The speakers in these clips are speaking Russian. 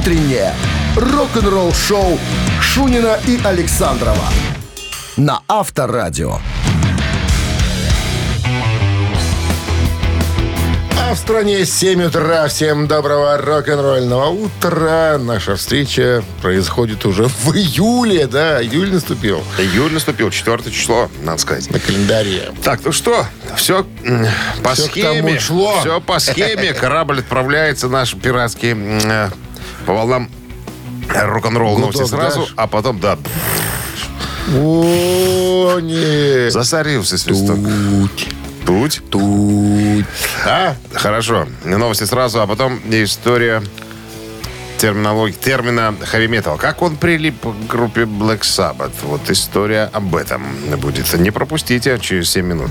Утреннее рок-н-ролл-шоу Шунина и Александрова на Авторадио. А в стране 7 утра. Всем доброго рок-н-ролльного утра. Наша встреча происходит уже в июле, да? Июль наступил Июль наступил, четвертое число, надо сказать. на календаре. Так, ну что, все по Всё к схеме. Все по схеме. Корабль отправляется наш пиратский э, по волнам рок-н-ролл Гудок новости сразу, дашь? а потом, да, О, нет. засорился свисток. Тут, Путь. тут. А, хорошо. Новости сразу, а потом история терминологии, термина heavy metal. Как он прилип к группе Black Sabbath? Вот история об этом будет. Не пропустите через 7 минут.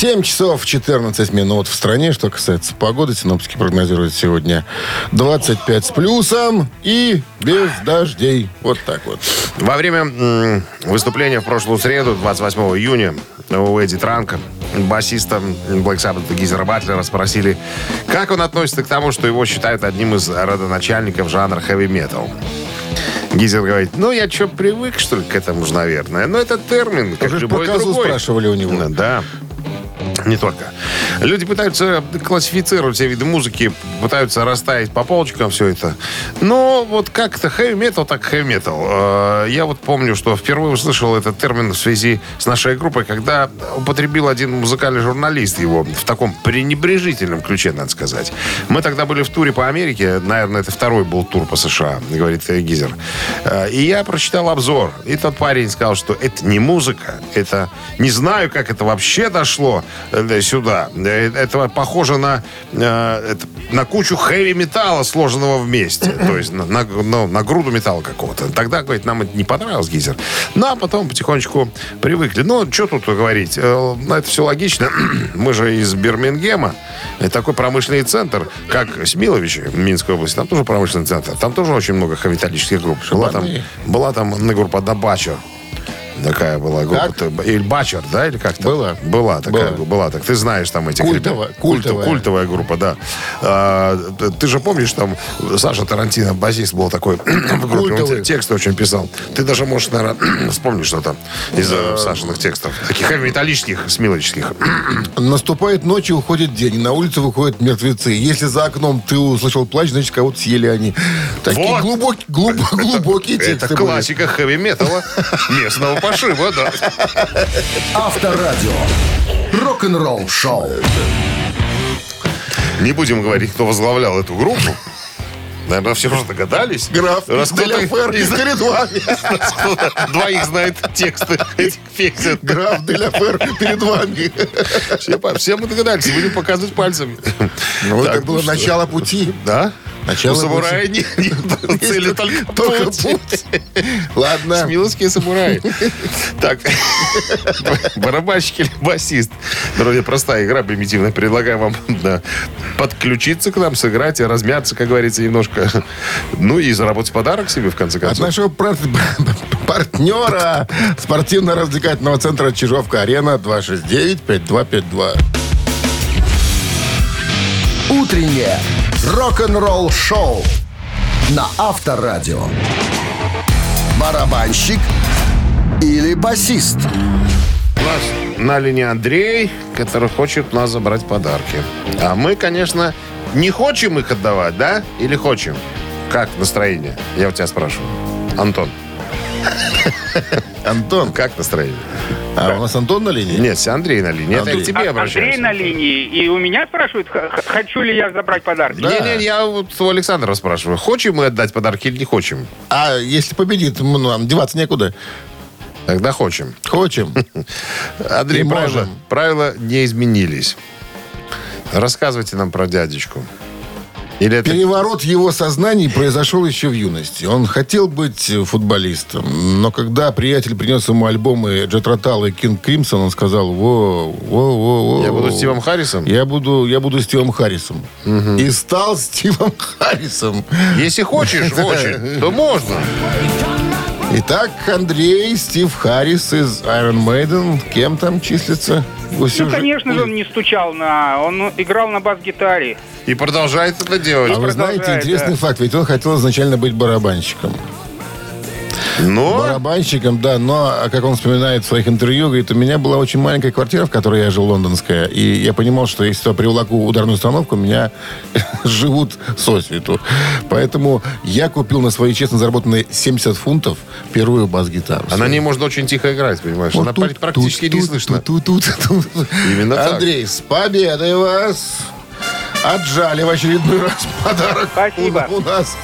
7 часов 14 минут в стране. Что касается погоды, синоптики прогнозируют сегодня 25 с плюсом и без дождей. Вот так вот. Во время выступления в прошлую среду, 28 июня, у Эдди Транка, басиста Black Sabbath Гизера Батлера, спросили, как он относится к тому, что его считают одним из родоначальников жанра metal. Гизер говорит, ну, я что, привык, что ли, к этому же, наверное. Но это термин, как Уже любой другой. спрашивали у него. Да. Не только. Люди пытаются классифицировать все виды музыки, пытаются расставить по полочкам все это. Но вот как-то хэви метал, так хэви метал. Я вот помню, что впервые услышал этот термин в связи с нашей группой, когда употребил один музыкальный журналист его в таком пренебрежительном ключе, надо сказать. Мы тогда были в туре по Америке, наверное, это второй был тур по США, говорит э, Гизер. Э, И я прочитал обзор. И тот парень сказал, что это не музыка, это не знаю, как это вообще дошло сюда. Э, Это похоже на, э, на кучу хэви-металла, сложенного вместе. То есть на, на- ну, на груду металла какого-то. Тогда, говорит, нам это не понравилось, Гизер. Ну, а потом потихонечку привыкли. Ну, что тут говорить? Э, ну, Это все логично. Мы же из Бирмингема. Это такой промышленный центр, как Смилович в Минской области. Там тоже промышленный центр. Там тоже очень много хэви-металлических групп. Была там, была там одна группа «Дабачо». Такая была группа. Или Бачер, да, или как-то? Была. Была такая, Была. была. Так ты знаешь там этих Культовая, ребят. Культ- культовая. культовая группа, да. А, ты же помнишь, там Саша Тарантино, басист был такой в группе, он Культовый. те- тексты очень писал. Ты даже можешь, наверное, вспомнить что-то из э, Сашиных текстов. Таких металлических, смилочных. Наступает ночь и уходит день. и На улицу выходят мертвецы. Если за окном ты услышал плач, значит, кого-то съели они. Такие Вот. глубокие, глуб- глубокие Это тексты были. классика хэви-металла местного пошиба, да. Авторадио. Рок-н-ролл-шоу. Не будем говорить, кто возглавлял эту группу. Наверное, все уже догадались. Граф Раз кто-то Деляфер из- перед вами. двоих знает тексты этих песен. Граф Деляфер перед вами. Все, все мы догадались, будем показывать пальцами. Ну, Так, это было что? начало пути. Да? Начало У самурая не, не- цели только, Только путь. путь. Ладно. Смиловские самураи. Так, барабанщик или басист. Друзья, простая игра, примитивная. Предлагаю вам да, подключиться к нам, сыграть, размяться, как говорится, немножко. Ну и заработать подарок себе, в конце От концов. нашего пар- партнера спортивно-развлекательного центра Чижовка-Арена 269-5252. Утреннее рок-н-ролл-шоу на Авторадио. Барабанщик или басист? У нас на линии Андрей, который хочет у нас забрать подарки. А мы, конечно, не хотим их отдавать, да? Или хотим? Как настроение? Я у тебя спрашиваю. Антон, Антон, как настроение? А у нас Антон на линии? Нет, Андрей на линии. Это я Андрей. к тебе А- обращаюсь. Андрей на линии, и у меня спрашивают, хочу ли я забрать подарки. Да. Не-не, я вот у Александра спрашиваю. Хочем мы отдать подарки или не хочем? А если победит, ну, нам деваться некуда. Тогда хочем. Хочем. Андрей, правила, правила не изменились. Рассказывайте нам про дядечку. Или это... Переворот его сознании произошел еще в юности. Он хотел быть футболистом, но когда приятель принес ему альбомы Джет Ротал и Кинг Кримсон, он сказал, во, во, во, во. Я буду Стивом Харрисом? Я буду, я буду Стивом Харрисом. И стал Стивом Харрисом. Если хочешь очень, то можно. Итак, Андрей, Стив Харрис из Iron Maiden. Кем там числится? Ну, конечно же, он не стучал на... Он играл на бас-гитаре. И продолжает это делать. А вы знаете, интересный да. факт. Ведь он хотел изначально быть барабанщиком. Но Барабанщиком, да, но, а как он вспоминает в своих интервью, говорит, у меня была очень маленькая квартира, в которой я жил, лондонская, и я понимал, что если я привлеку ударную установку, меня живут сосвету. Поэтому я купил на свои честно заработанные 70 фунтов первую бас-гитару. а на ней можно очень тихо играть, понимаешь? Вот Она тут, практически тут, не тут, слышно. тут, тут, тут. Именно так. Андрей, с победой вас! Отжали в очередной раз подарок. Спасибо. У, у нас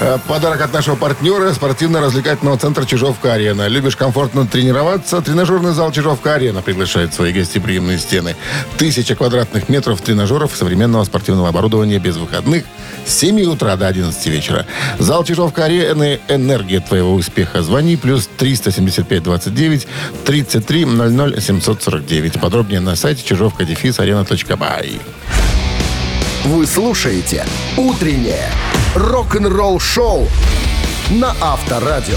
э, подарок от нашего партнера спортивно-развлекательного центра Чижовка-Арена. Любишь комфортно тренироваться? Тренажерный зал Чижовка-Арена приглашает в свои гостеприимные стены. Тысяча квадратных метров тренажеров современного спортивного оборудования без выходных с 7 утра до 11 вечера. Зал Чижовка-Арены «Энергия твоего успеха». Звони плюс 375 29 33 00 749. Подробнее на сайте чижовка-арена.бай. Вы слушаете «Утреннее рок-н-ролл-шоу» на Авторадио.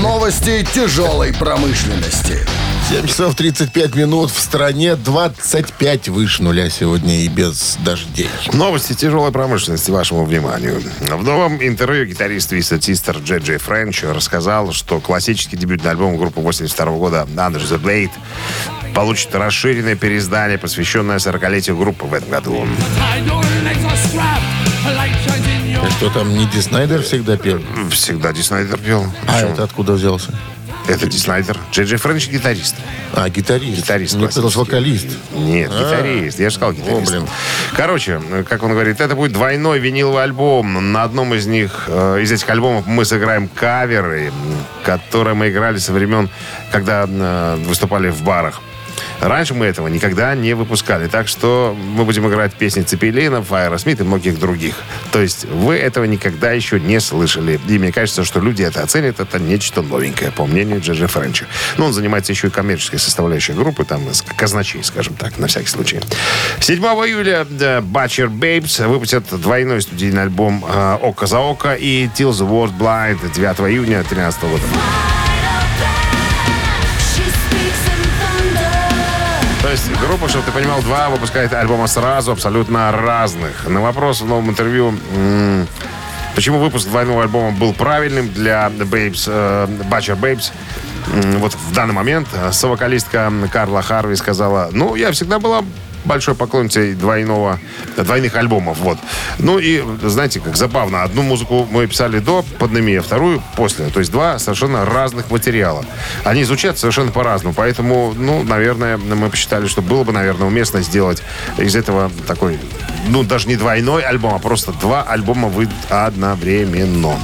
Новости тяжелой промышленности. 7 часов 35 минут в стране, 25 выше нуля сегодня и без дождей. Новости тяжелой промышленности вашему вниманию. В новом интервью гитарист и статистер Джей Джей Френч рассказал, что классический дебютный альбом группы 82 года «Under the Blade» получит расширенное переиздание, посвященное 40-летию группы в этом году. А что там, не Ди Снайдер всегда пел? Всегда Ди Снайдер пел. А это откуда взялся? это Ди Снайдер. Джей Джей Френч гитарист. А, гитарист. Гитарист Мне казалось, классический. вокалист. Нет, гитарист. Я же сказал гитарист. О, блин. Короче, как он говорит, это будет двойной виниловый альбом. На одном из них, э, из этих альбомов мы сыграем каверы, которые мы играли со времен, когда э, выступали в барах. Раньше мы этого никогда не выпускали. Так что мы будем играть песни Цеппелинов, Аэросмит и многих других. То есть вы этого никогда еще не слышали. И мне кажется, что люди это оценят. Это нечто новенькое, по мнению Джеджи Френча. Но он занимается еще и коммерческой составляющей группы, там, казначей, скажем так, на всякий случай. 7 июля да, Butcher Babes выпустят двойной студийный альбом э, «Око за око» и «Till the World Blind» 9 июня 2013 года. То есть группа, чтобы ты понимал, два выпускает альбома сразу, абсолютно разных. На вопрос в новом интервью, почему выпуск двойного альбома был правильным для Babes, э, Butcher Babes, вот в данный момент э, совокалистка Карла Харви сказала, ну, я всегда была большой поклонницей двойного, двойных альбомов. Вот. Ну и, знаете, как забавно. Одну музыку мы писали до пандемии, а вторую после. То есть два совершенно разных материала. Они звучат совершенно по-разному. Поэтому, ну, наверное, мы посчитали, что было бы, наверное, уместно сделать из этого такой, ну, даже не двойной альбом, а просто два альбома выйдут одновременно.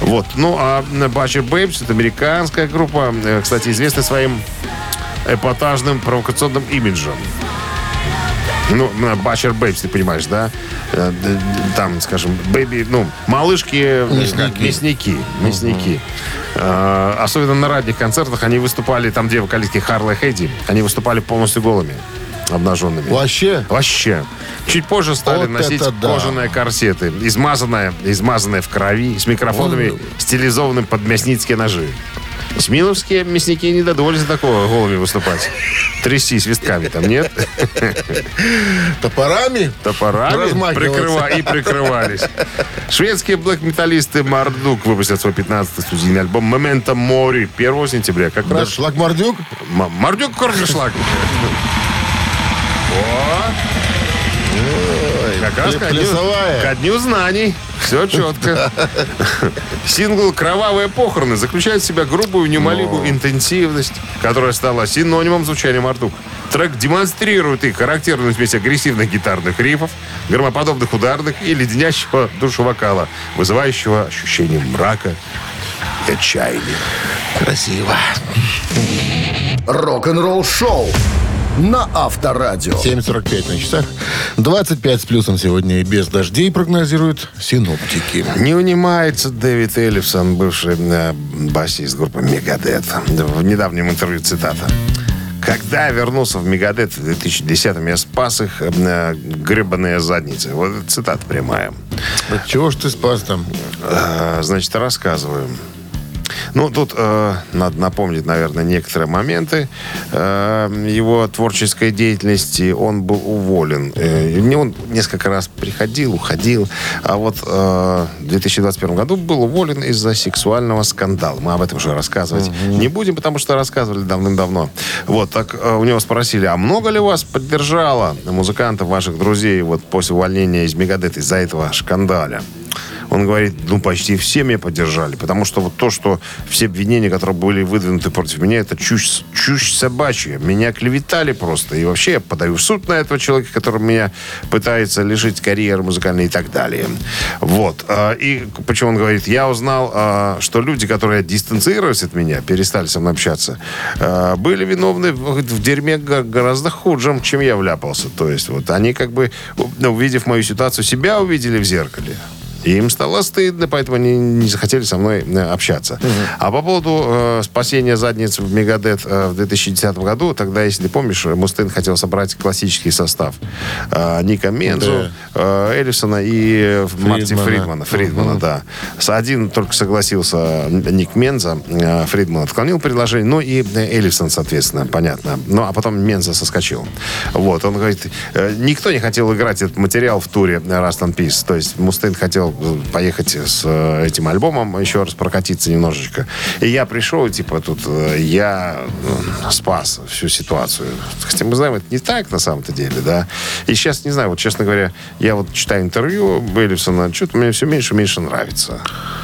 Вот. Ну, а Butcher Babes это американская группа, э, кстати, известная своим эпатажным провокационным имиджем. Ну, Бачер Бэйбс, ты понимаешь, да? Э, Там, скажем, бэби, ну, малышки, э, как, мясники, мясники. Э, Особенно на ранних концертах они выступали, там две вокалистки Харла и Хэдди, они выступали полностью голыми, обнаженными. Вообще? Вообще. Чуть позже стали Вот носить да. кожаные корсеты, измазанные, измазанные в крови, с микрофонами, Ой. стилизованными под мясницкие ножи. Смиловские мясники не додумались за такого голыми выступать. Трясти свистками там, нет? Топорами? Топорами прикрыва- и прикрывались. Шведские блэк-металлисты Мардук выпустят свой 15-й студийный альбом «Момента Мори» 1 сентября. Как Да, раз Шлагмардюк? М- Мардюк Корнешлаг. О! Как раз ко дню, плясовая. ко дню знаний. Все четко. Сингл «Кровавые похороны» заключает в себя грубую, неумолимую интенсивность, которая стала синонимом звучания Мардук. Трек демонстрирует их характерную смесь агрессивных гитарных рифов, громоподобных ударных и леденящего душу вокала, вызывающего ощущение мрака и отчаяния. Красиво. Рок-н-ролл-шоу на Авторадио. 7.45 на часах. 25 с плюсом сегодня и без дождей прогнозируют синоптики. Не унимается Дэвид Эллифсон, бывший э, басист группы Мегадет. В недавнем интервью цитата. Когда я вернулся в Мегадет в 2010-м, я спас их э, гребаные задницы. Вот это цитата прямая. От чего ж ты спас там? Э, значит, рассказываю. Ну, тут э, надо напомнить, наверное, некоторые моменты э, его творческой деятельности. Он был уволен. Э, он несколько раз приходил, уходил. А вот э, в 2021 году был уволен из-за сексуального скандала. Мы об этом уже рассказывать не будем, потому что рассказывали давным-давно. Вот, так э, у него спросили, а много ли вас поддержало музыкантов, ваших друзей, вот после увольнения из Мегадет из-за этого скандаля? Он говорит, ну, почти все меня поддержали, потому что вот то, что все обвинения, которые были выдвинуты против меня, это чушь, чушь собачья. Меня клеветали просто. И вообще я подаю в суд на этого человека, который меня пытается лишить карьеры музыкальной и так далее. Вот. А, И почему он говорит, я узнал, а, что люди, которые дистанцировались от меня, перестали со мной общаться, а, были виновны в дерьме гораздо худшем, чем я вляпался. То есть вот они как бы, ну, увидев мою ситуацию, себя увидели в зеркале. И им стало стыдно, поэтому они не захотели со мной э, общаться. А по поводу э, спасения задниц в Мегадет э, в 2010 году, тогда, если ты помнишь, Мустейн хотел собрать классический состав. Э, Ника Мензу, э, Эллисона и э, Марти Фридмана. Фридмана. Фридмана, да. С один только согласился Ник Менза, э, Фридман отклонил предложение, ну и э, Эллисон, соответственно, понятно. Ну, а потом Менза соскочил. Вот, он говорит, э, никто не хотел играть этот материал в туре Rust and Peace. То есть Мустейн хотел э, поехать с э, этим альбомом, еще раз прокатиться немножечко. И я пришел, и, типа, тут э, я э, спас всю ситуацию. Хотя мы знаем, это не так на самом-то деле, да. И сейчас, не знаю, вот, честно говоря, я вот читаю интервью Эллисона, что-то мне все меньше и меньше нравится.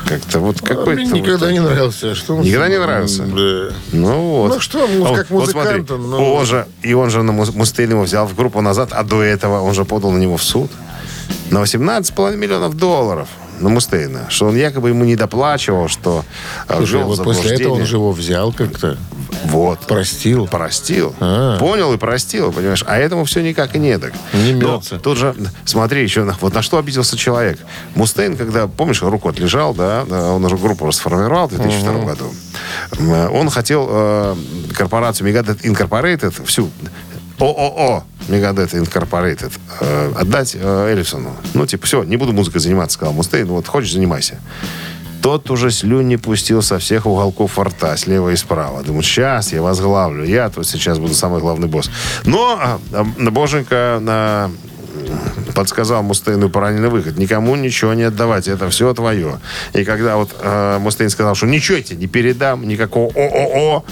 Как-то вот какой-то... Мне никогда вот- не нравился. Что он- Никогда не нравился? Да. Ну вот. Ну что, муз- А как вот смотри, музыканта, ну- он же, и он же на Мус- Мустейн его взял в группу назад, а до этого он же подал на него в суд на 18,5 миллионов долларов на Мустейна, что он якобы ему не доплачивал, что э, Слушай, вот после этого он же его взял как-то. Вот. Простил. Простил. А. Понял и простил, понимаешь? А этому все никак и не так. Не Но мется. Тут же, смотри, еще на- вот на что обиделся человек. Мустейн, когда, помнишь, руку отлежал, да, он уже группу расформировал в 2002 году. М, Он хотел э, корпорацию Megadeth Incorporated, всю ООО Megadeth Incorporated э, отдать э, Эллисону. Ну, типа, все, не буду музыкой заниматься, сказал Мустейн, вот хочешь, занимайся. Тот уже слюни пустил со всех уголков рта, слева и справа. Думаю, сейчас я возглавлю, я тут сейчас буду самый главный босс. Но а, Боженька на подсказал Мустейну правильный выход. Никому ничего не отдавать, это все твое. И когда вот э, Мустейн сказал, что ничего я тебе не передам, никакого ООО,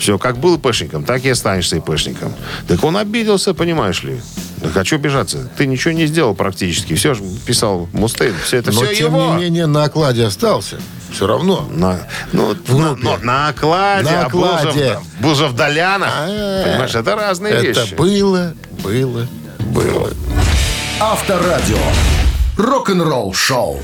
все, как был ИПшником, так и останешься ИПшником. Так он обиделся, понимаешь ли. Да хочу обижаться. Ты ничего не сделал практически. Все же писал Мустейн. Все это Но, все тем его. не менее, на окладе остался. Все равно. На, ну, на, но на окладе, На а был же окладе. был же в Долянах. А, Понимаешь, это разные Это вещи. было, было, было. Авторадио. Рок-н-ролл шоу.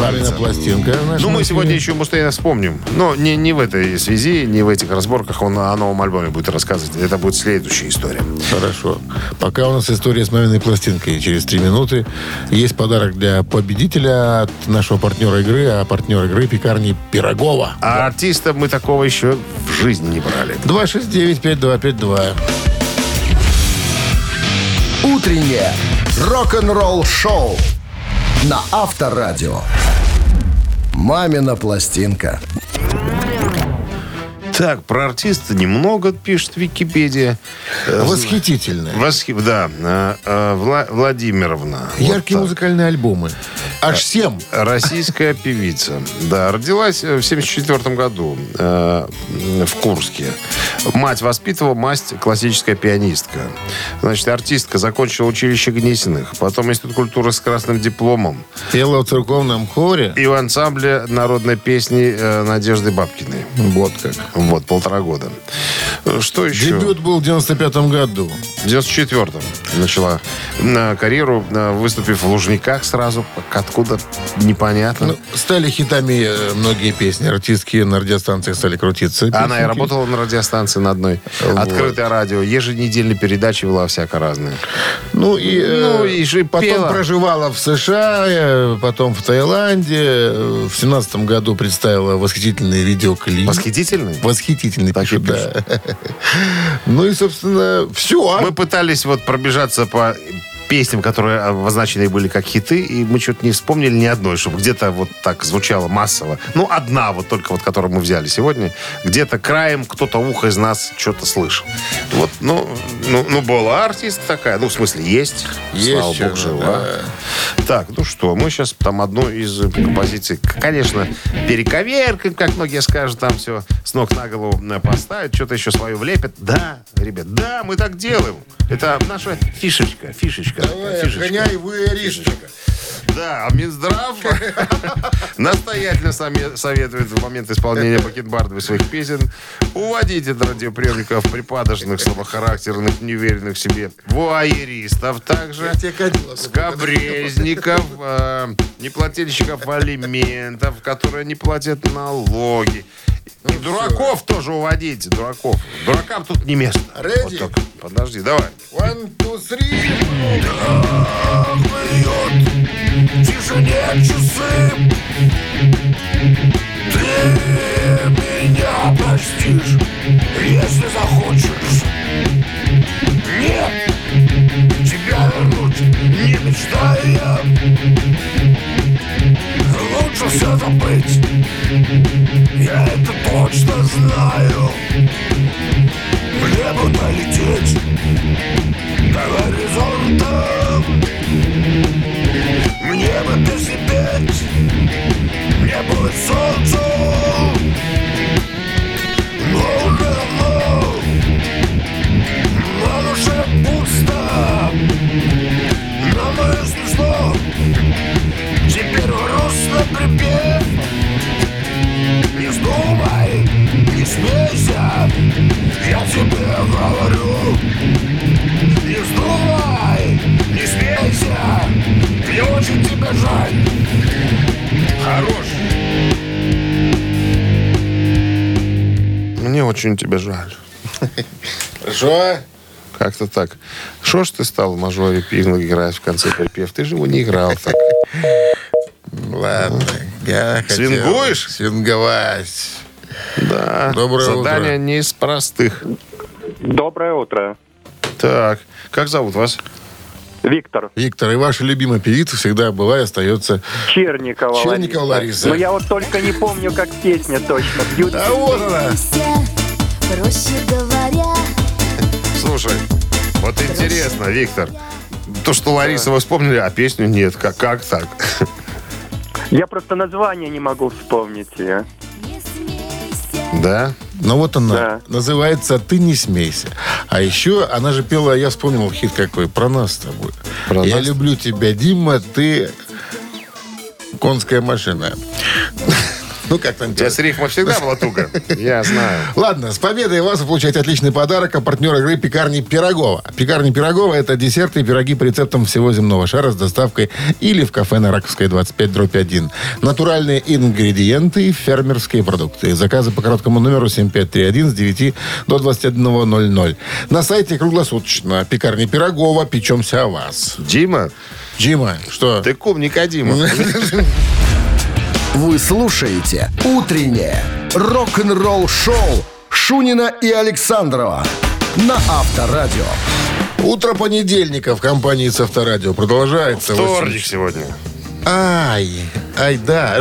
Мамина пластинка. Ну, мы сегодня еще Мустейна вспомним. Но не, не в этой связи, не в этих разборках. Он о новом альбоме будет рассказывать. Это будет следующая история. Хорошо. Пока у нас история с маминой пластинкой. Через три минуты есть подарок для победителя от нашего партнера игры, а партнер игры пекарни Пирогова. А артиста мы такого еще в жизни не брали. 269-5252. Утреннее рок-н-ролл шоу на Авторадио. Мамина пластинка. Так, про артиста немного пишет Википедия. Э, Восхитительная. Восхи... Да, э, э, Вла- Владимировна. Вот Яркие так. музыкальные альбомы. Аж семь. Российская певица. Да, родилась в 74 году э, в Курске. Мать воспитывала, масть классическая пианистка. Значит, артистка закончила училище Гнесиных, потом Институт культуры с красным дипломом Пела в церковном хоре. и в ансамбле народной песни Надежды Бабкиной. Вот как. Вот, полтора года. Э, Что еще? Дебют был в 95 году. В 94-м начала на карьеру, э, выступив в Лужниках сразу, откуда непонятно. Ну, стали хитами э, многие песни. Артистки на радиостанциях стали крутиться. Она и песенки. работала на радиостанции на одной. Вот. Открытое радио. Еженедельные передачи вела всяко разные. Ну и, э, Ну, и же потом пела. проживала в США, э, потом в Таиланде. э, В семнадцатом году представила восхитительный видеоклип. Восхитительный? Восхитительный, пишут, да. Ну и, собственно, все. Мы пытались вот пробежаться по песням, которые обозначены были как хиты, и мы что-то не вспомнили ни одной, чтобы где-то вот так звучало массово. Ну, одна вот только вот, которую мы взяли сегодня, где-то краем кто-то ухо из нас что-то слышал. Вот, ну, ну, ну была артист такая, ну, в смысле, есть. Есть Слава богу, жива. Так, ну что, мы сейчас там одну из композиций, конечно, перековеркаем, как многие скажут, там все с ног на голову э, поставят, что-то еще свое влепят. Да, ребят, да, мы так делаем. Это наша фишечка, фишечка. Давай, фишечка. отгоняй вы Аришечка. Да, а Минздрав настоятельно советует в момент исполнения бакенбардовых своих песен уводить от радиоприемников припадочных, слабохарактерных, неуверенных в себе вуайеристов, также скобрезников, э, неплательщиков алиментов, которые не платят налоги. И дураков тоже уводите, дураков. Дуракам тут не место. Ready? Вот так. Подожди, давай. One, two, three. тишине часы Ты меня простишь, если захочешь Нет, тебя вернуть не мечтая Лучше все забыть, я это точно знаю. Мне бы долететь до горизонта. Мне бы песни петь, не будет солнца Мне очень тебя жаль. Хорошо. Как-то так. Что ж ты стал в мажоре пинг играть в конце припев? Ты же его не играл так. Ладно, я хотел Свингуешь? Свинговать. Да. Доброе Задание утро. не из простых. Доброе утро. Так, как зовут вас? Виктор. Виктор, и ваша любимая певица всегда была и остается... Черникова, Черникова Лариса. Ну, я вот только не помню, как песня точно. Бьют А вот она. Проще говоря, Слушай, вот интересно, Виктор. То, что Лариса вы вспомнили, а песню нет. Как, как так? Я просто название не могу вспомнить ее. смейся. Да? Ну вот она. Да. Называется «Ты не смейся». А еще она же пела, я вспомнил хит какой, про нас с тобой. Про я нас? люблю тебя, Дима, ты конская машина. Ну, как там тебя с рифма всегда была туго. Я знаю. Ладно, с победой вас вы получаете отличный подарок. А партнер игры «Пекарни Пирогова». «Пекарни Пирогова» — это десерты и пироги по рецептам всего земного шара с доставкой или в кафе на Раковской 25 дробь 1. Натуральные ингредиенты и фермерские продукты. Заказы по короткому номеру 7531 с 9 до 21.00. На сайте круглосуточно. «Пекарни Пирогова». Печемся о вас. Дима, Дима, что? ты кум Никодима. Вы слушаете «Утреннее рок-н-ролл-шоу» Шунина и Александрова на Авторадио. Утро понедельника в компании с Авторадио продолжается. Вторник сегодня. Ай, ай, да.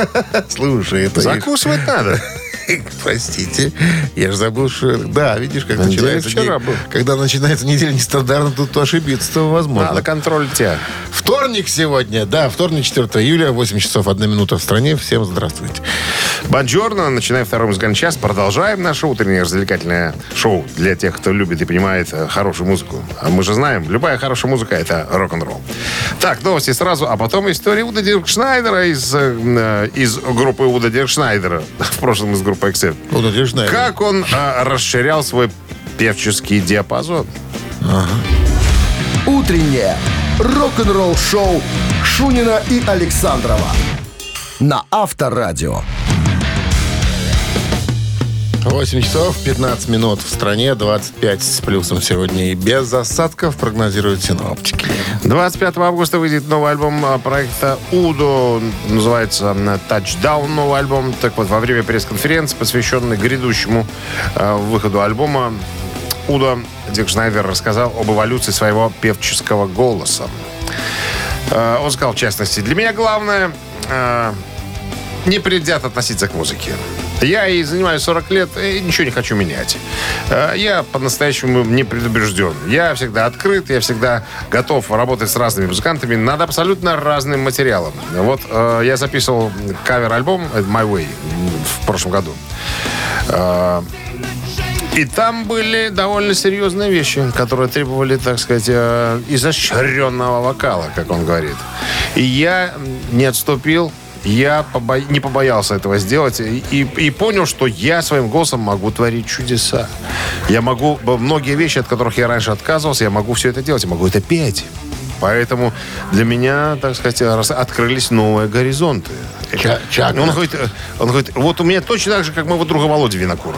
Слушай, это... Закусывать надо. Простите, я же забыл, что... Да, видишь, как начинается... вчера был. Когда начинается неделя нестандартно, тут ошибиться-то возможно. Надо контролить тебя. Вторник сегодня, да, вторник, 4 июля, 8 часов 1 минута в стране. Всем здравствуйте. Buongiorno. Начинаем второй музыкальный час. Продолжаем наше утреннее развлекательное шоу для тех, кто любит и понимает э, хорошую музыку. А мы же знаем, любая хорошая музыка – это рок-н-ролл. Так, новости сразу, а потом история Удо Диркшнайдера из, э, из группы Удо Диркшнайдера. В прошлом группы Accept. Вот, надеюсь, наверное. Как он э, расширял свой певческий диапазон. Утреннее рок-н-ролл-шоу Шунина и Александрова на Авторадио. 8 часов 15 минут в стране, 25 с плюсом сегодня и без осадков прогнозируют синоптики. 25 августа выйдет новый альбом а, проекта Удо. Называется «Тачдаун» новый альбом. Так вот, во время пресс-конференции, посвященной грядущему э, выходу альбома, Удо Дикшнайдер рассказал об эволюции своего певческого голоса. Э, Он сказал, в частности, для меня главное не предвзято относиться к музыке. Я и занимаюсь 40 лет, и ничего не хочу менять. Э, Я по-настоящему не предубежден. Я всегда открыт, я всегда готов работать с разными музыкантами над абсолютно разным материалом. Вот э, я записывал кавер-альбом My Way в прошлом году. Э, И там были довольно серьезные вещи, которые требовали, так сказать, изощренного вокала, как он говорит. И я не отступил, я побо- не побоялся этого сделать и, и- и понял, что я своим голосом могу творить чудеса. Я могу многие вещи, от которых я раньше отказывался, я могу все это делать, я могу это петь. Поэтому для меня, так сказать, открылись новые горизонты. Ча- чакра. он, говорит, э, он говорит, вот у меня точно так же, как моего друга Володя Винокура.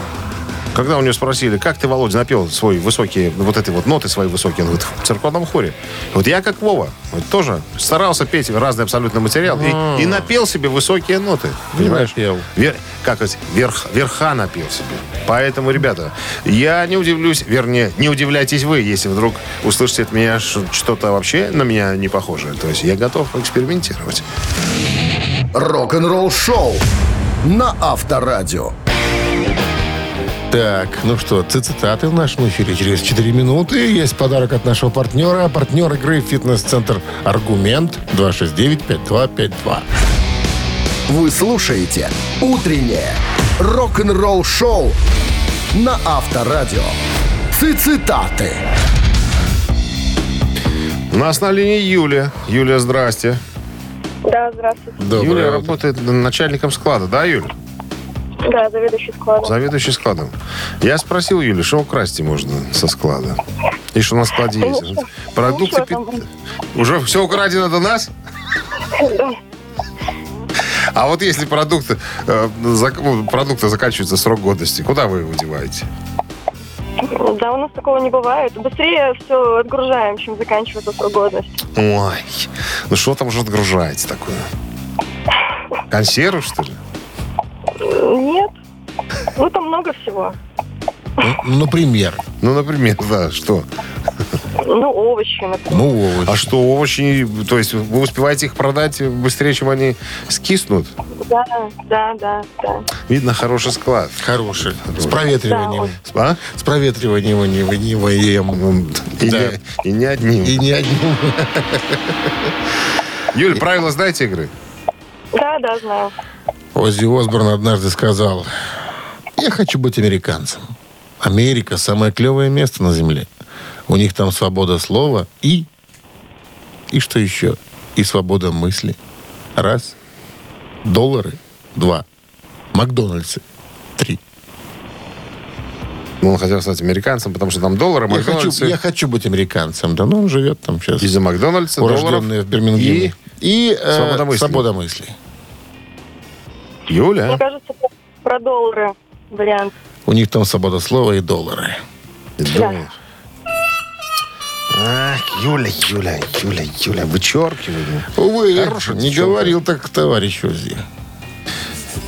Когда у него спросили, как ты, Володя, напел свои высокие, вот эти вот ноты свои высокие, он говорит, в церковном хоре. Вот я, как Вова, вот тоже старался петь разный абсолютно материал и, и напел себе высокие ноты. Понимаешь? Напел. Вер- как сказать, верх, верха напел себе. Поэтому, ребята, я не удивлюсь, вернее, не удивляйтесь вы, если вдруг услышите от меня что-то вообще на меня не похожее. То есть я готов экспериментировать. Рок-н-ролл шоу на Авторадио. Так, ну что, цитаты в нашем эфире через 4 минуты. Есть подарок от нашего партнера. Партнер игры «Фитнес-центр Аргумент» 269-5252. Вы слушаете «Утреннее рок-н-ролл шоу» на Авторадио. Цитаты. У нас на линии Юлия. Юлия, здрасте. Да, здравствуйте. Юлия Доброе утро. работает начальником склада, да, Юля? Да, заведующий складом. Заведующий складом. Я спросил Юли, что украсть можно со склада? И что на складе есть? Ничего. Продукты... Ничего пит- Уже все украдено до нас? Да. А вот если продукты, э, зак- ну, продукты заканчиваются срок годности, куда вы его деваете? Да, у нас такого не бывает. Быстрее все отгружаем, чем заканчивается срок годности. Ой, ну что там уже отгружаете такое? Консервы, что ли? Нет. Ну, там много всего. Ну, Например. Ну, например, да, что? Ну, овощи, например. Ну, овощи. А что, овощи, то есть вы успеваете их продать быстрее, чем они скиснут? Да, да, да, да. Видно, хороший склад. Хороший. С проветриванием. А? С проветриванием не выниваем. И, Да. не, и не одним. И не одним. Юль, правила знаете игры? Да, да, знаю. Оззи Осборн однажды сказал, я хочу быть американцем. Америка – самое клевое место на земле. У них там свобода слова и... И что еще? И свобода мысли. Раз. Доллары. Два. Макдональдсы. Три. Ну, он хотел стать американцем, потому что там доллары, Я хочу, я хочу быть американцем. Да, ну он живет там сейчас. Из-за Макдональдса, долларов. В Бирмингеме. И И, э, свобода мысли. свобода мысли. Юля. Мне кажется, про- про доллары вариант. У них там свобода слова и доллары. Думаешь? Ах, Юля, Юля, Юля, Юля, вычеркиваю. Увы, Хороший не говорил так товарищ Оззи.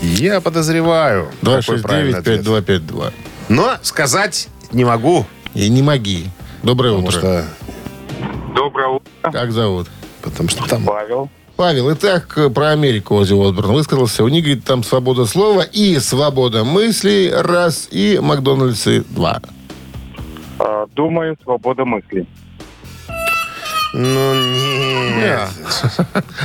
Я подозреваю. какой правильный ответ. 269-5252. Но сказать не могу, И не моги. Доброе потому утро. что, Доброе утро, Как зовут? потому что там... Павел. Павел, итак, э, про Америку Оззи Осборн высказался. У них, говорит, там свобода слова и свобода мысли, раз, и Макдональдсы, два. А, Думаю, свобода мысли. Ну, нет.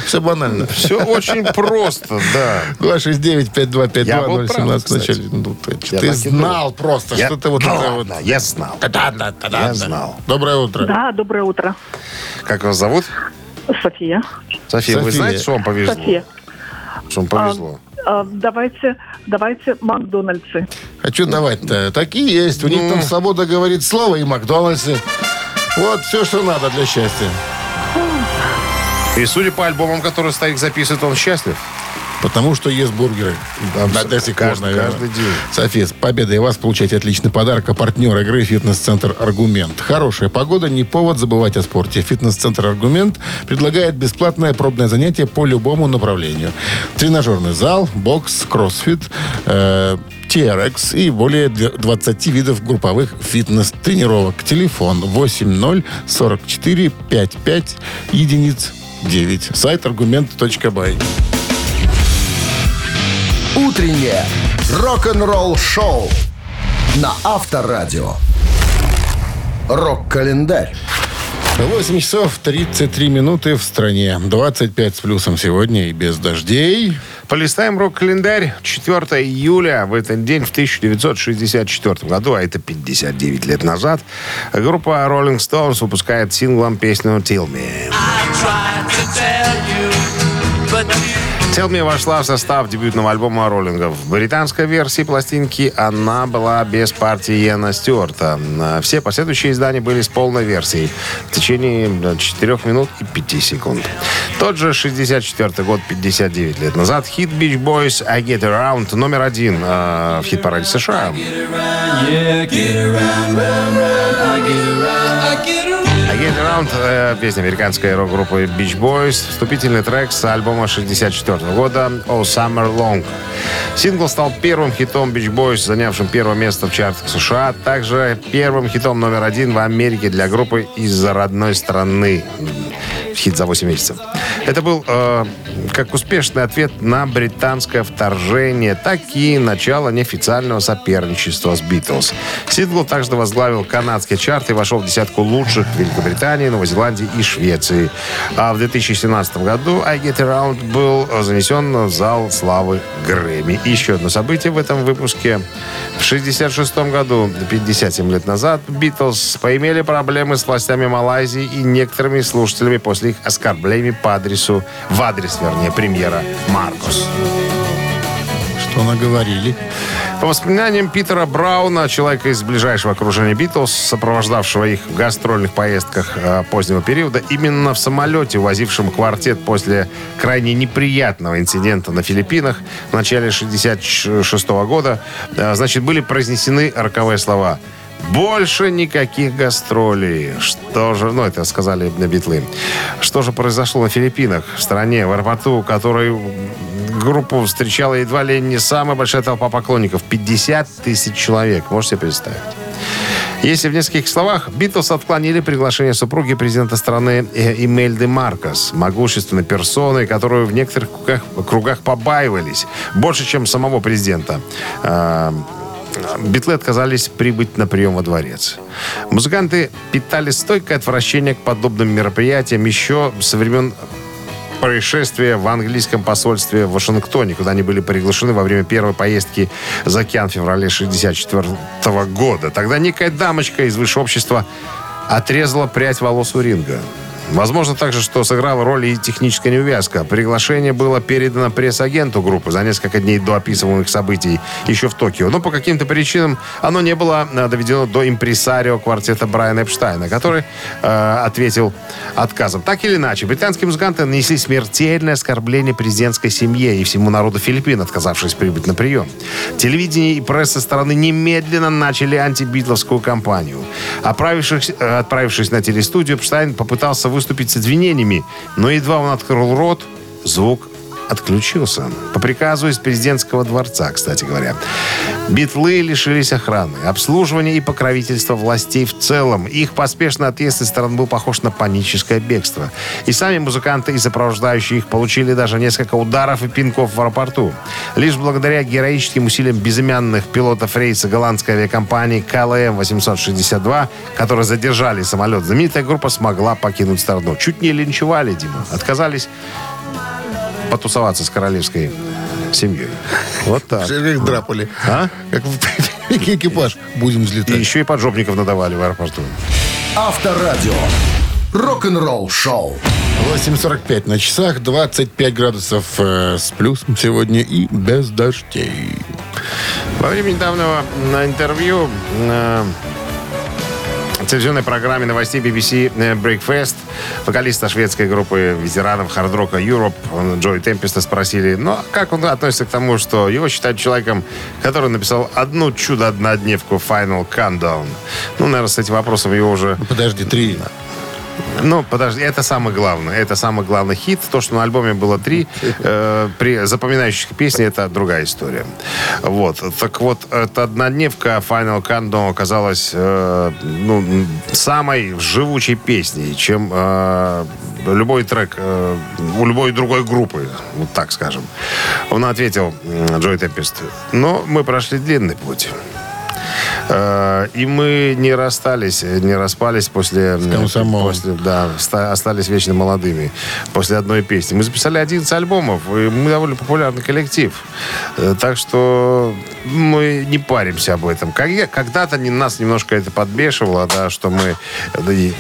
Все банально. Все очень просто, да. 269-5252, Я был прав, 017 в кстати. начале. Ну, ты так и знал просто, Я- что ты вот Ну это вот... я знал. Та-да, та-да, Я знал. Доброе утро. Да, доброе утро. Как вас зовут? София. София, вы София. знаете, что вам повезло? София. Что вам повезло? А, давайте, давайте Макдональдсы. А что давать-то? Такие есть. У них Ну. там свобода говорит слово и Макдональдсы. Вот все, что надо для счастья. И судя по альбомам, которые стоит записывает, он счастлив. Потому что ест бургеры. Да, Да, до сих пор, каждый- наверное. каждый день. София, с победой вас получаете отличный подарок. А партнер игры «Фитнес-центр Аргумент». Хорошая погода, не повод забывать о спорте. «Фитнес-центр Аргумент» предлагает бесплатное пробное занятие по любому направлению. Тренажерный зал, бокс, кроссфит, э, TRX и более д- 20 видов групповых фитнес-тренировок. Телефон 80 44 55 единиц 9. Сайт аргумент.бай. Утреннее рок-н-ролл-шоу на Авторадио. Рок-календарь. 8 часов 33 минуты в стране. 25 с плюсом сегодня и без дождей. Полистаем рок-календарь. 4 июля в этот день в 1964 году, а это 59 лет назад, группа Rolling Stones выпускает синглом песню «Tell Me». «Tell Me» вошла в состав дебютного альбома роллингов. В британской версии пластинки она была без партии Йена Стюарта. А Все последующие издания были с полной версией в течение 4 минут и 5 секунд. Тот же 64 год, 59 лет назад, хит Beach Boys «I Get Around» номер один э, в хит-параде США. I Get Around э, песня американской рок-группы Beach Boys, вступительный трек с альбома 64 года «Oh Summer Long». Сингл стал первым хитом Beach Boys, занявшим первое место в чартах США, а также первым хитом номер один в Америке для группы из-за родной страны. Хит за 8 месяцев. Это был э, как успешный ответ на британское вторжение, так и начало неофициального соперничества с Битлз. Сингл также возглавил канадские чарты и вошел в десятку лучших в Великобритании, Новой Зеландии и Швеции. А в 2017 году I Get Around был занесен в зал славы Грэмми. И еще одно событие в этом выпуске. В 1966 году, 57 лет назад, Битлз поимели проблемы с властями Малайзии и некоторыми слушателями после их оскорблений по адресу, в адрес, вернее, премьера Маркус. Что наговорили? По воспоминаниям Питера Брауна, человека из ближайшего окружения Битлз, сопровождавшего их в гастрольных поездках э, позднего периода, именно в самолете, увозившем квартет после крайне неприятного инцидента на Филиппинах в начале 1966 года, э, значит, были произнесены роковые слова больше никаких гастролей. Что же, ну, это сказали на битлы. Что же произошло на Филиппинах, в стране, в аэропорту, у которой группу встречала едва ли не самая большая толпа поклонников. 50 тысяч человек. Можете себе представить? Если в нескольких словах, Битлз отклонили приглашение супруги президента страны э, Имельды Маркос, могущественной персоны, которую в некоторых кругах, кругах побаивались, больше, чем самого президента. Битлы отказались прибыть на прием во дворец. Музыканты питали стойкое отвращение к подобным мероприятиям еще со времен происшествия в английском посольстве в Вашингтоне, куда они были приглашены во время первой поездки за океан в феврале 1964 года. Тогда некая дамочка из высшего общества отрезала прядь волос у ринга. Возможно также, что сыграла роль и техническая неувязка. Приглашение было передано пресс-агенту группы за несколько дней до описываемых событий еще в Токио. Но по каким-то причинам оно не было э, доведено до импресарио квартета Брайана Эпштайна, который э, ответил отказом. Так или иначе, британские музыканты нанесли смертельное оскорбление президентской семье и всему народу Филиппин, отказавшись прибыть на прием. Телевидение и пресса страны немедленно начали антибитловскую кампанию. Отправившись, э, отправившись на телестудию, Эпштайн попытался выступить с извинениями, но едва он открыл рот, звук отключился. По приказу из президентского дворца, кстати говоря. Битлы лишились охраны, обслуживания и покровительства властей в целом. Их поспешный отъезд из страны был похож на паническое бегство. И сами музыканты и сопровождающие их получили даже несколько ударов и пинков в аэропорту. Лишь благодаря героическим усилиям безымянных пилотов рейса голландской авиакомпании KLM-862, которые задержали самолет, знаменитая группа смогла покинуть страну. Чуть не линчевали, Дима. Отказались потусоваться с королевской семьей. Вот так. Как их драпали. А? Как в- экипаж. Будем И взлетать. еще и поджопников надавали в аэропорту. Авторадио. Рок-н-ролл шоу. 8.45 на часах, 25 градусов э, с плюсом сегодня и без дождей. Во время недавнего на интервью э, телевизионной программе новостей BBC э, Breakfast вокалиста шведской группы ветеранов хард-рока Europe Джой Темпеста спросили, ну, а как он относится к тому, что его считают человеком, который написал одну чудо-однодневку Final Countdown. Ну, наверное, с этим вопросом его уже Подожди, три. Ну, подожди, это самое главное. Это самый главный хит. То, что на альбоме было три э, при запоминающихся песни, это другая история. Вот. Так вот, эта однодневка Final Countdown оказалась э, ну, самой живучей песней, чем э, любой трек э, у любой другой группы, вот так скажем. Он ответил, Джой Темпест, но мы прошли длинный путь. Э, И мы не расстались, э, не распались после... комсомолом. после да, ста- остались вечно молодыми после одной песни. Мы записали 11 альбомов, и мы довольно популярный коллектив. Э, Так что мы не паримся об этом. Когда-то нас немножко это подбешивало, да, что мы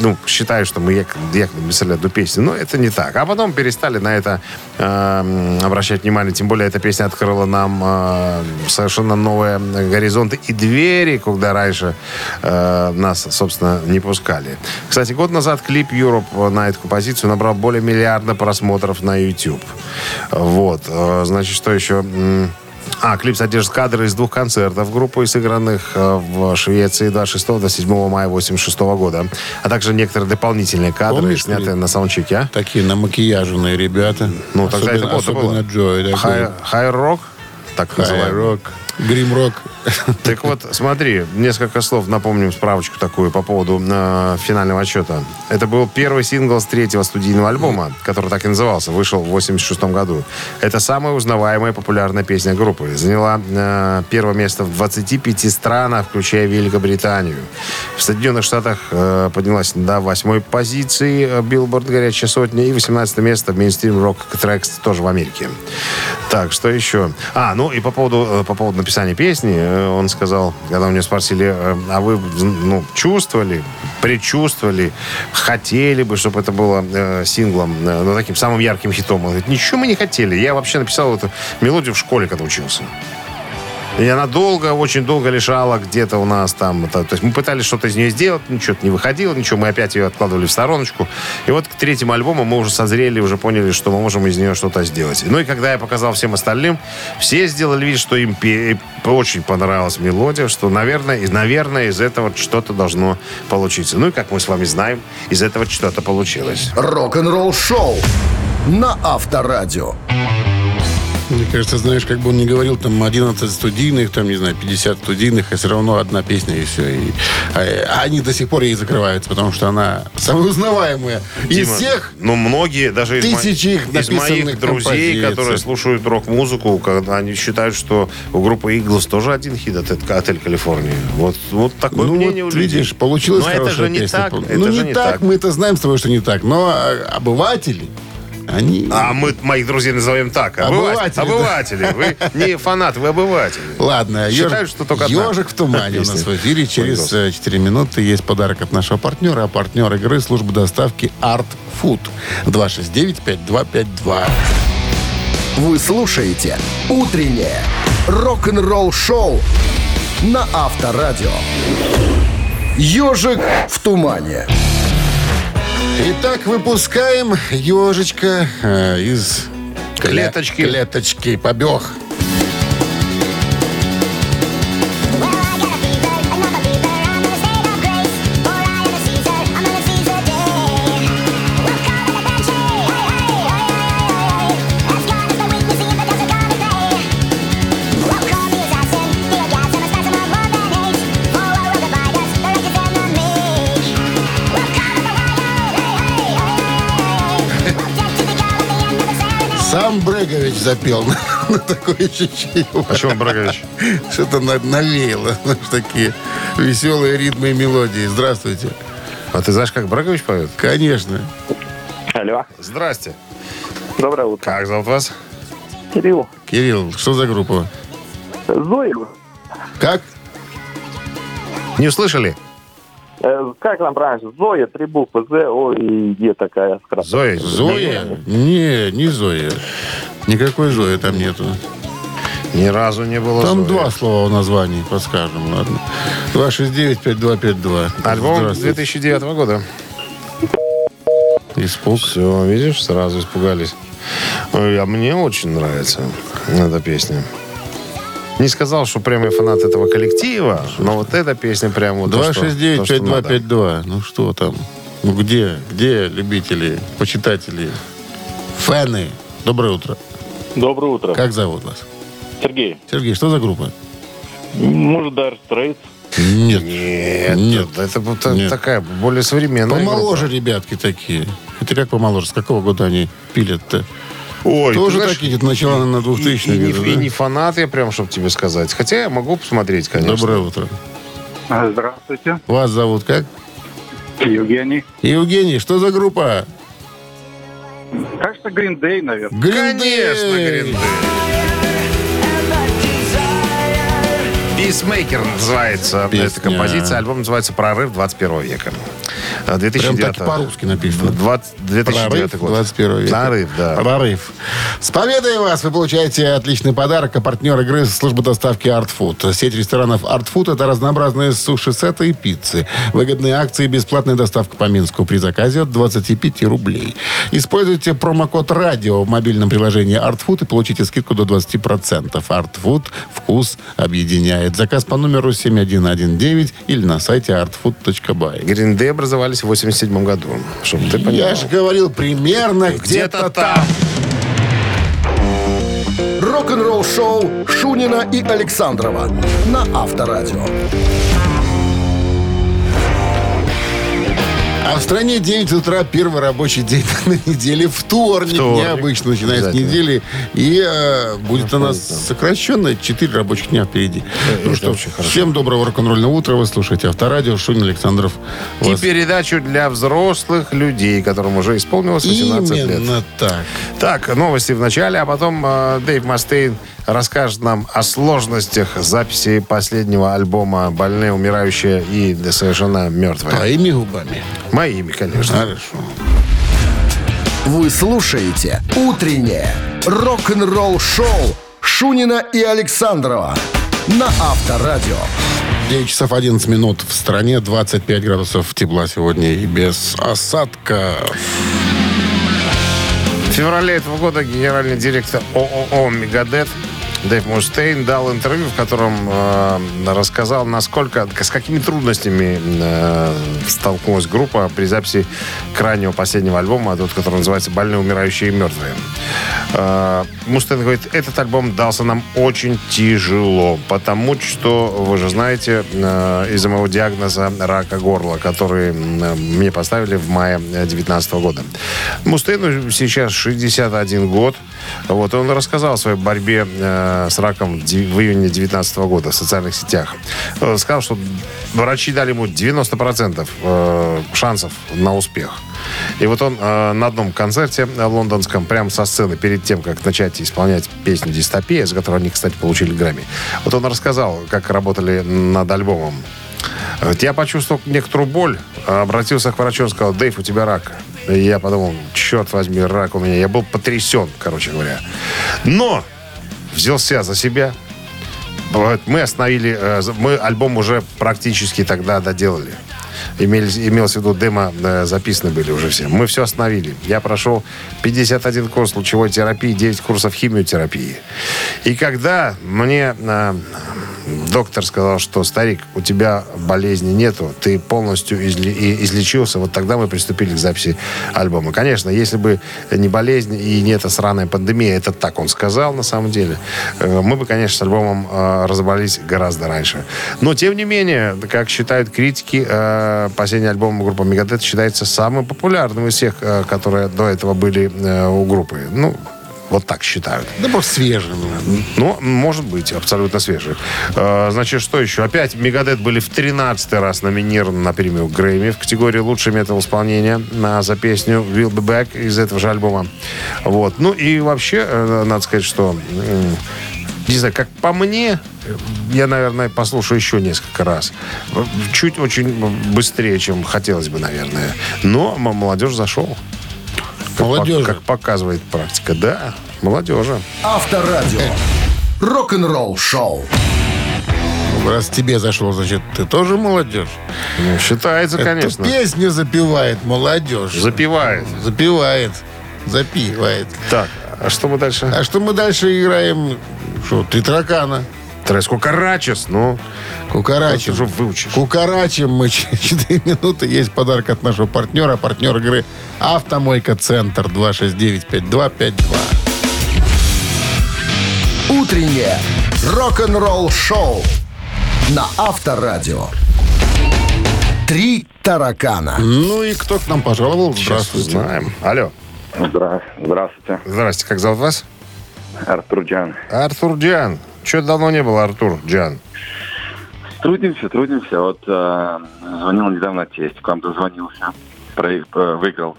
ну, считаю, что мы якобы, написали одну песню. Но это не так. А потом перестали на это э, обращать внимание. Тем более эта песня открыла нам э, совершенно новые горизонты и двери, куда раньше э, нас, собственно, не пускали. Кстати, год назад клип Europe на эту композицию набрал более миллиарда просмотров на YouTube. Вот. Э, Значит, что еще? А, клип содержит кадры из двух концертов группы, сыгранных э, в Швеции 26-27 мая 86 года, а также некоторые дополнительные кадры, Помнишь снятые на саундчеке, а? Такие намакияженные ребята. Ну, тогда это особенно, было, особенно Джой. Хай-рок, так называемый. Грим-рок. Так вот, смотри, несколько слов напомним справочку такую по поводу э, финального отчета. Это был первый сингл с третьего студийного альбома, который так и назывался, вышел в 86 году. Это самая узнаваемая и популярная песня группы. Заняла э, первое место в 25 странах, включая Великобританию. В Соединенных Штатах э, поднялась до восьмой позиции э, Billboard «Горячая сотня» и 18 место в мейнстрим рок трекс тоже в Америке. Так, что еще? А, ну и по поводу, э, по поводу написания песни, э, он сказал, когда у него спросили, э, а вы ну, чувствовали, предчувствовали, хотели бы, чтобы это было э, синглом, э, ну, таким самым ярким хитом? Он говорит, ничего мы не хотели. Я вообще написал эту мелодию в школе, когда учился. И она долго, очень долго лежала где-то у нас там. То есть мы пытались что-то из нее сделать, ничего не выходило, ничего. Мы опять ее откладывали в стороночку. И вот к третьему альбому мы уже созрели, уже поняли, что мы можем из нее что-то сделать. Ну и когда я показал всем остальным, все сделали вид, что им очень понравилась мелодия, что, наверное, из, наверное, из этого что-то должно получиться. Ну и, как мы с вами знаем, из этого что-то получилось. Рок-н-ролл шоу на Авторадио. Мне кажется, знаешь, как бы он не говорил, там 11 студийных, там, не знаю, 50 студийных, а все равно одна песня и все. И, а, а они до сих пор ей закрываются, потому что она самая узнаваемая из Дима, всех. Ну, многие, даже из, тысячи их из моих написанных друзей, композиций. которые слушают рок-музыку, когда они считают, что у группы Иглс тоже один хит от от «Отель Калифорния». Вот, вот такое ну, мнение вот у людей. видишь, получилось Но это хорошая же не песня. так. ну, это же не так, мы это знаем с тобой, что не так. Но а, обыватели, они... А мы моих друзей назовем так. Обыватели. Обыватели, Обыватели. Вы не фанат, вы обыватели. Ладно, Считают, ежик, что только одна ежик в тумане у нас в эфире. Через Господи. э, 4 минуты есть подарок от нашего партнера. А партнер игры служба доставки Art Food. 269-5252. Вы слушаете «Утреннее рок-н-ролл-шоу» на Авторадио. «Ежик в тумане». Итак, выпускаем ежичка э, из Клеточки. Клеточки. Побег. Сам Брегович запел. Ну, Такое. А чего, Брагович? Что-то на- навеяло. Знаешь, такие веселые ритмы и мелодии. Здравствуйте. А ты знаешь, как Брагович поет? Конечно. Алло. Здрасте. Доброе утро. Как зовут вас? Кирилл. Кирилл, что за группа? Зоя. Как? Не услышали? Э, как нам правильно? Зоя, три буквы. З, О и Е такая. скрас. Зоя? Зоя? Не, не Зоя. Никакой Зои там нету. Ни разу не было Там Зои. два слова в названии, подскажем, ладно. 269-5252. Альбом Здравствуйте. 2009 года. Испуг. Все, видишь, сразу испугались. Ой, а мне очень нравится эта песня. Не сказал, что прям я фанат этого коллектива, но вот эта песня прям вот то, что- то, что надо. 269-5252. Ну что там? Ну где? Где любители, почитатели, фэны? Доброе утро. Доброе утро. Как зовут вас? Сергей. Сергей, что за группа? Может, Dire Straits? Нет. Нет, Нет. это вот Нет. такая более современная Помоложе группа. ребятки такие. Это как помоложе? С какого года они пилят-то? Ой, Тоже ты знаешь, такие, где-то начала на 2000 и, и, и да? не фанат я прям, чтобы тебе сказать. Хотя я могу посмотреть, конечно. Доброе утро. Здравствуйте. Вас зовут как? Евгений. Евгений, что за группа? Кажется, Green Day, наверное. Green Конечно, Day. Peacemaker называется Песня. эта композиция. Альбом называется «Прорыв 21 века». А, 2009 Прям так по-русски написано. 20 2009 Прорыв год. 21 века. Прорыв, да. Прорыв. С победой вас! Вы получаете отличный подарок. А партнер игры – служба доставки Art Food. Сеть ресторанов Art Food – это разнообразные суши-сеты и пиццы. Выгодные акции и бесплатная доставка по Минску при заказе от 25 рублей. Используйте промокод «Радио» в мобильном приложении Art Food и получите скидку до 20%. Art Food – вкус объединяет. Заказ по номеру 7119 или на сайте artfood.by. Day образовались в 87 году. Чтобы ты понимал. Я же говорил, примерно где-то там. Рок-н-ролл шоу Шунина и Александрова на Авторадио. А в стране 9 утра, первый рабочий день на неделе, вторник, Вторник. необычно начинается Обязательно. недели. И э, будет у нас сокращенно 4 рабочих дня впереди. ну это что, очень хорошо. всем доброго рок-н-ролльного утра. Вы слушаете Авторадио, Шунин Александров. И вас- передачу для взрослых людей, которым уже исполнилось 18 лет. Именно так. Так, новости в начале, а потом э, Дэйв Мастейн расскажет нам о сложностях записи последнего альбома «Больные, умирающие и совершенно мертвые». Твоими губами. Моими, конечно. Хорошо. Вы слушаете «Утреннее рок-н-ролл-шоу» Шунина и Александрова на Авторадио. 9 часов 11 минут в стране, 25 градусов тепла сегодня и без осадка. В феврале этого года генеральный директор ООО «Мегадет» Дэйв Мустейн дал интервью, в котором э, рассказал, насколько, с какими трудностями э, столкнулась группа при записи крайнего последнего альбома, тот, который называется «Больные, умирающие и мертвые». Э, Мустейн говорит, этот альбом дался нам очень тяжело, потому что, вы же знаете, э, из-за моего диагноза рака горла, который э, мне поставили в мае 2019 года. Мустейну сейчас 61 год. Вот, он рассказал о своей борьбе э, с раком в июне 2019 года в социальных сетях. Э, сказал, что врачи дали ему 90% э, шансов на успех. И вот он э, на одном концерте э, лондонском, прямо со сцены, перед тем, как начать исполнять песню «Дистопия», за которую они, кстати, получили Грэмми, вот он рассказал, как работали над альбомом. Я почувствовал некоторую боль, обратился к врачу, он сказал, Дэйв, у тебя рак. И я подумал, черт возьми, рак у меня. Я был потрясен, короче говоря. Но взялся за себя. Вот, Мы остановили, э, мы альбом уже практически тогда доделали. Имелись, имелось в виду демо э, записаны были уже все. Мы все остановили. Я прошел 51 курс лучевой терапии, 9 курсов химиотерапии. И когда мне э, доктор сказал, что старик, у тебя болезни нету, ты полностью изли- излечился, вот тогда мы приступили к записи альбома. Конечно, если бы не болезнь и не эта сраная пандемия, это так он сказал на самом деле, э, мы бы, конечно, с альбомом э, разобрались гораздо раньше. Но, тем не менее, как считают критики, э, последний альбом группы Мегадет считается самым популярным из всех, которые до этого были у группы. Ну, вот так считают. Да просто свежий. ну. Может быть, абсолютно свежий. Э, Значит, что еще? Опять Мегадет были в 13 раз номинированы на премию Грэмми в категории «Лучший метал исполнения» на, за песню «Will Be Back» из этого же альбома. Вот. Ну и вообще, э, надо сказать, что... Не знаю, как по мне, я, наверное, послушаю еще несколько раз. Чуть очень быстрее, чем хотелось бы, наверное. Но молодежь зашел. Как Молодежи. Как показывает практика. Да, молодежи. Авторадио. Рок-н-ролл шоу. Раз тебе зашло, значит, ты тоже молодежь. Ну, считается, конечно. Эту песню запевает молодежь. Запивает. Запевает. Запивает. Так, а что мы дальше? А что мы дальше играем? Что, три таракана? Трес Кукарачес, ну, Кукарачим. это же выучишь. Кукарачим мы 4 минуты. Есть подарок от нашего партнера. Партнер игры «Автомойка Центр» 269-5252. Утреннее рок-н-ролл-шоу на Авторадио. Три таракана. Ну и кто к нам пожаловал? Сейчас Здравствуйте. узнаем. Алло. Здра- Здравствуйте. Здрасте, как зовут вас? Артур Джан. Что давно не было, Артур Джан? Трудимся, трудимся. Вот э, звонил недавно тесть, к вам дозвонился. Проиг- э, выиграл.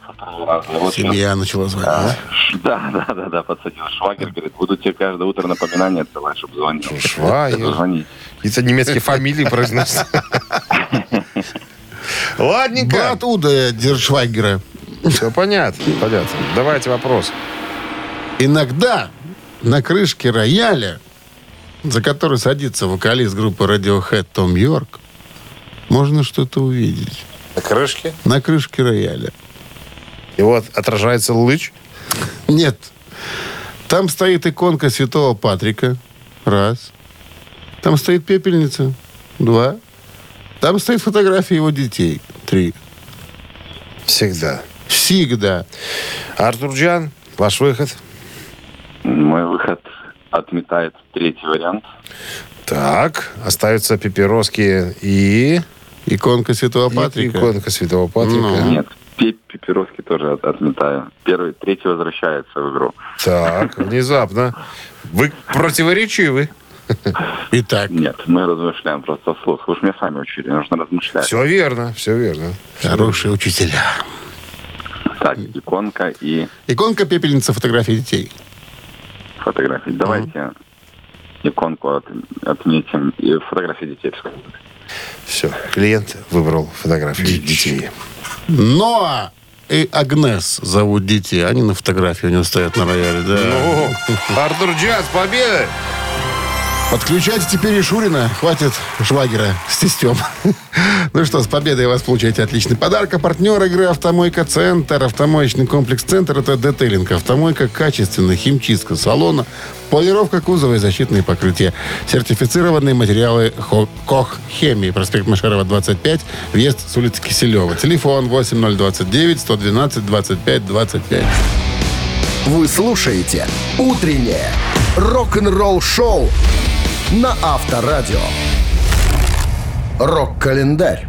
Вот Семья начала звонить. да? Да, да, да, да, подсадил. Швагер говорит, буду тебе каждое утро напоминание отсылать, чтобы звонил. Швагер. Какие-то немецкие фамилии произносят. Ладненько. Брат Уда Дершвайгера. Все понятно, понятно. Давайте вопрос. Иногда на крышке рояля, за который садится вокалист группы Radiohead Том Йорк, можно что-то увидеть. На крышке. На крышке рояля. И вот отражается лыч. Нет. Там стоит иконка святого Патрика. Раз. Там стоит пепельница. Два. Там стоит фотография его детей. Три. Всегда. Всегда. Артур Джан, ваш выход. Мой выход отметает третий вариант. Так, остаются пепироски и... Иконка святого и Патрика. Иконка Святого Патрика. Ну. Нет, пе- пепироски тоже от- отметаю. Первый, третий возвращается в игру. Так, внезапно. Вы противоречивы. Итак, Нет, мы размышляем просто вслух. Вы же меня сами учили, нужно размышлять. Все верно, все верно. хорошие учителя. Так, иконка и Иконка пепельница фотографии детей. Фотографии. Давайте иконку от- отметим и фотографии детей. Все, клиент выбрал фотографии детей. Ноа и Агнес зовут детей. Они на фотографии у него стоят на рояле. Да. Ну, Артур Джан, с победой! Подключайте теперь и Шурина. Хватит швагера с тестем. Ну что, с победой вас получаете отличный подарок. А партнер игры «Автомойка Центр». Автомоечный комплекс «Центр» — это детейлинг. Автомойка качественная, химчистка салона, полировка кузова и защитные покрытия. Сертифицированные материалы КОХ «Хемии». Проспект Машерова, 25. Въезд с улицы Киселева. Телефон 8029 112 25 25. Вы слушаете «Утреннее рок-н-ролл-шоу» на Авторадио. Рок-календарь.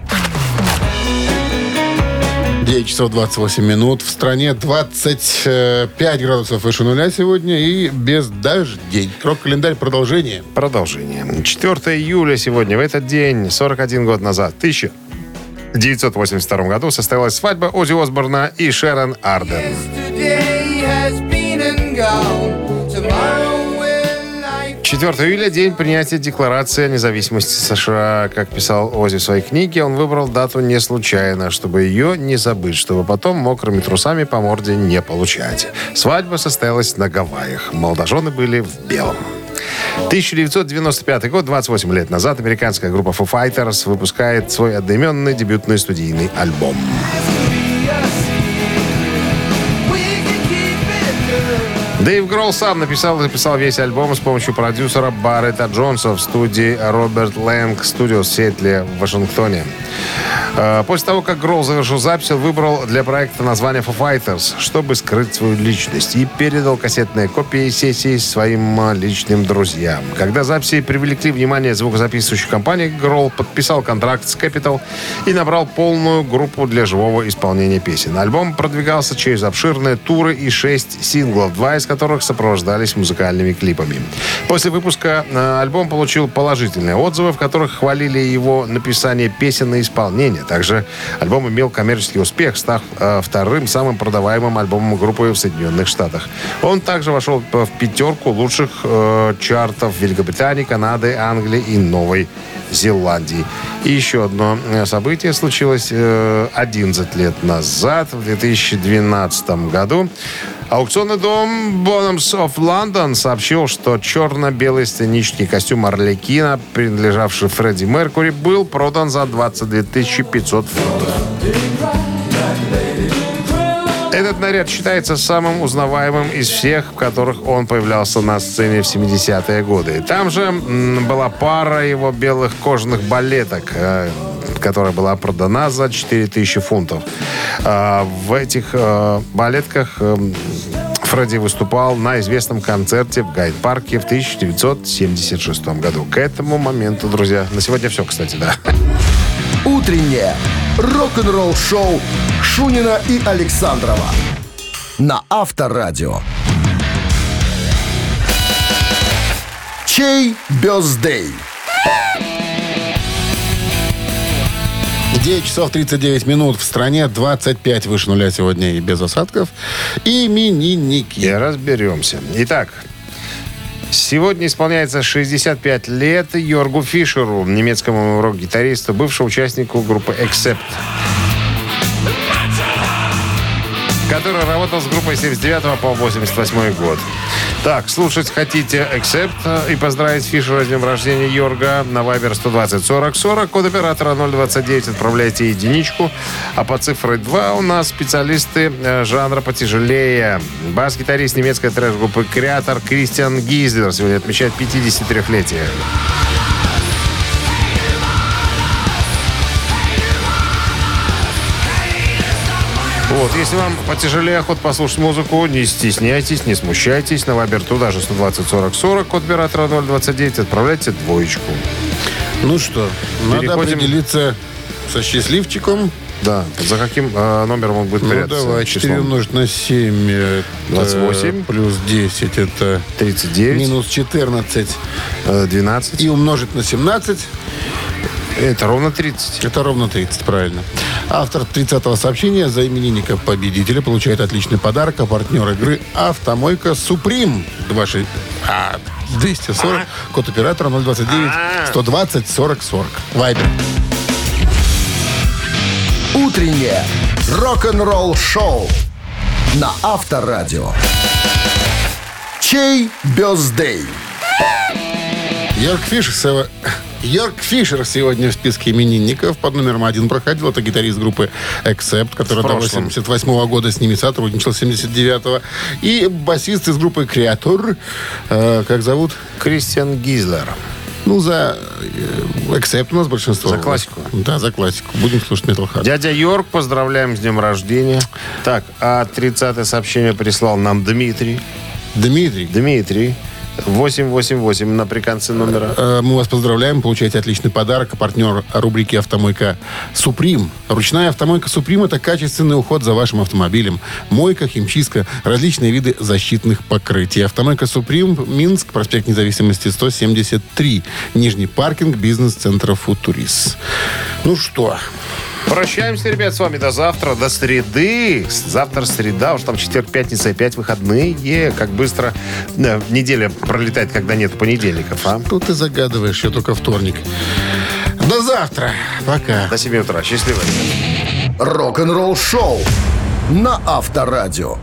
9 часов 28 минут. В стране 25 градусов выше нуля сегодня и без дождей. Рок-календарь продолжение. Продолжение. 4 июля сегодня, в этот день, 41 год назад, 1982 году, состоялась свадьба Ози Осборна и Шерон Арден. 4 июля – день принятия Декларации о независимости США. Как писал Ози в своей книге, он выбрал дату не случайно, чтобы ее не забыть, чтобы потом мокрыми трусами по морде не получать. Свадьба состоялась на Гавайях. Молодожены были в белом. 1995 год, 28 лет назад, американская группа Foo Fighters выпускает свой одноименный дебютный студийный альбом. Дэйв Гролл сам написал и записал весь альбом с помощью продюсера Баррета Джонса в студии Роберт Лэнг Studios в Сиэтле, в Вашингтоне. Э, После того, как Гролл завершил запись, он выбрал для проекта название Foo Fighters, чтобы скрыть свою личность, и передал кассетные копии сессии своим э, личным друзьям. Когда записи привлекли внимание звукозаписывающих компаний, Гролл подписал контракт с Capital и набрал полную группу для живого исполнения песен. Альбом продвигался через обширные туры и шесть синглов, два из которых сопровождались музыкальными клипами. После выпуска э, альбом получил положительные отзывы, в которых хвалили его написание песен и исполнение. Также альбом имел коммерческий успех, став э, вторым самым продаваемым альбомом группы в Соединенных Штатах. Он также вошел в пятерку лучших э, чартов Великобритании, Канады, Англии и Новой Зеландии. И еще одно событие случилось э, 11 лет назад, в 2012 году. Аукционный дом Bonhams of London сообщил, что черно-белый сценический костюм Арлекина, принадлежавший Фредди Меркури, был продан за 22 500 фунтов. Этот наряд считается самым узнаваемым из всех, в которых он появлялся на сцене в 70-е годы. Там же была пара его белых кожаных балеток, э, которая была продана за 4000 фунтов. А, В этих э, балетках э, Фредди выступал на известном концерте в Гайд-парке в 1976 году. К этому моменту, друзья, на сегодня все, кстати, да. Утреннее рок-н-ролл-шоу Шунина и Александрова на Авторадио. Чей бездей? 9 часов 39 минут. В стране 25 выше нуля сегодня и без осадков. Именинники. Разберемся. Итак, Сегодня исполняется 65 лет Йоргу Фишеру, немецкому рок-гитаристу, бывшему участнику группы Accept. Который работал с группой с 79 по 88 год. Так, слушать хотите Accept и поздравить Фишера с днем рождения Йорга на Viber 120 40 40, код оператора 029, отправляйте единичку. А по цифре 2 у нас специалисты э, жанра потяжелее. Бас-гитарист немецкой трэш-группы Креатор Кристиан Гизлер сегодня отмечает 53-летие. Вот, если вам потяжелее охот послушать музыку, не стесняйтесь, не смущайтесь. На Вайбер туда же 120 40 40, код оператора 029, отправляйте двоечку. Ну что, надо Переходим- определиться со счастливчиком. Да, за каким э, номером он будет Ну прятаться? давай, 4 Числом? умножить на 7. это 28. Плюс 10 это 39, минус 14. э, 12. И умножить на 17. Это ровно 30. Это ровно 30, правильно. Автор 30-го сообщения за именинника победителя получает отличный подарок, а партнер игры «Автомойка Суприм». 26... А, 240, код оператора 029 120 40 40. Вайбер. Утреннее рок-н-ролл-шоу на Авторадио. Чей бездей? Йорк сего- Йорк Фишер сегодня в списке именинников. Под номером один проходил. Это гитарист группы Accept, который до прошлом. 88 года с ними сотрудничал, с 79-го. И басист из группы Креатор. Э, как зовут? Кристиан Гизлер. Ну, за э, Accept у нас большинство. За классику. Да, за классику. Будем слушать Metal Hard. Дядя Йорк, поздравляем с днем рождения. Так, а 30 сообщение прислал нам Дмитрий. Дмитрий, Дмитрий. 888 на приконце номера. э, мы вас поздравляем. Получаете отличный подарок. Партнер рубрики «Автомойка Суприм». Ручная «Автомойка Суприм» — это качественный уход за вашим автомобилем. Мойка, химчистка, различные виды защитных покрытий. «Автомойка Суприм», Минск, проспект Независимости, 173. Нижний паркинг бизнес-центра «Футурис». Ну что, Прощаемся, ребят, с вами до завтра, до среды. Завтра среда, уж там четверг, пятница, опять выходные. Как быстро э, неделя пролетает, когда нет понедельников, а? тут ты загадываешь, я только вторник. До завтра. Пока. До 7 утра. Счастливо. Рок-н-ролл-шоу на Авторадио.